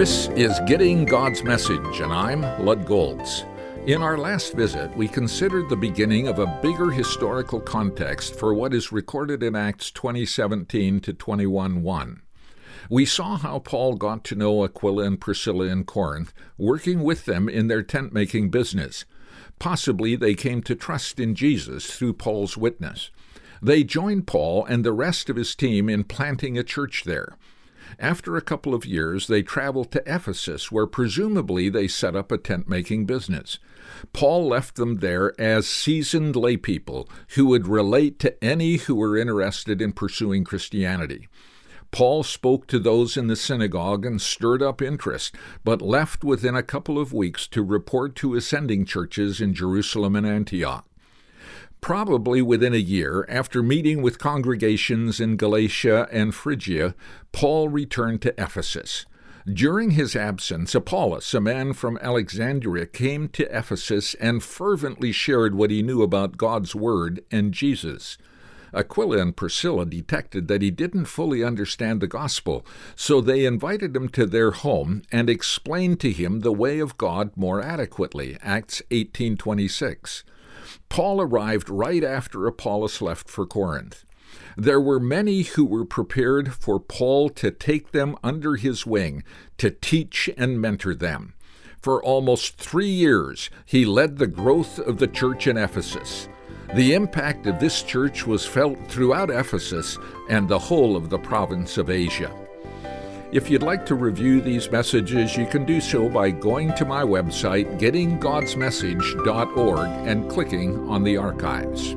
This is Getting God's Message, and I'm Lud Golz. In our last visit, we considered the beginning of a bigger historical context for what is recorded in Acts 2017 to 21 We saw how Paul got to know Aquila and Priscilla in Corinth, working with them in their tent making business. Possibly they came to trust in Jesus through Paul's witness. They joined Paul and the rest of his team in planting a church there. After a couple of years, they traveled to Ephesus, where presumably they set up a tent making business. Paul left them there as seasoned laypeople who would relate to any who were interested in pursuing Christianity. Paul spoke to those in the synagogue and stirred up interest, but left within a couple of weeks to report to ascending churches in Jerusalem and Antioch. Probably within a year, after meeting with congregations in Galatia and Phrygia, Paul returned to Ephesus. During his absence, Apollos, a man from Alexandria, came to Ephesus and fervently shared what he knew about God's Word and Jesus. Aquila and Priscilla detected that he didn't fully understand the gospel, so they invited him to their home and explained to him the way of God more adequately. Acts 18:26. Paul arrived right after Apollos left for Corinth. There were many who were prepared for Paul to take them under his wing, to teach and mentor them. For almost three years, he led the growth of the church in Ephesus. The impact of this church was felt throughout Ephesus and the whole of the province of Asia. If you'd like to review these messages, you can do so by going to my website, gettinggodsmessage.org, and clicking on the archives.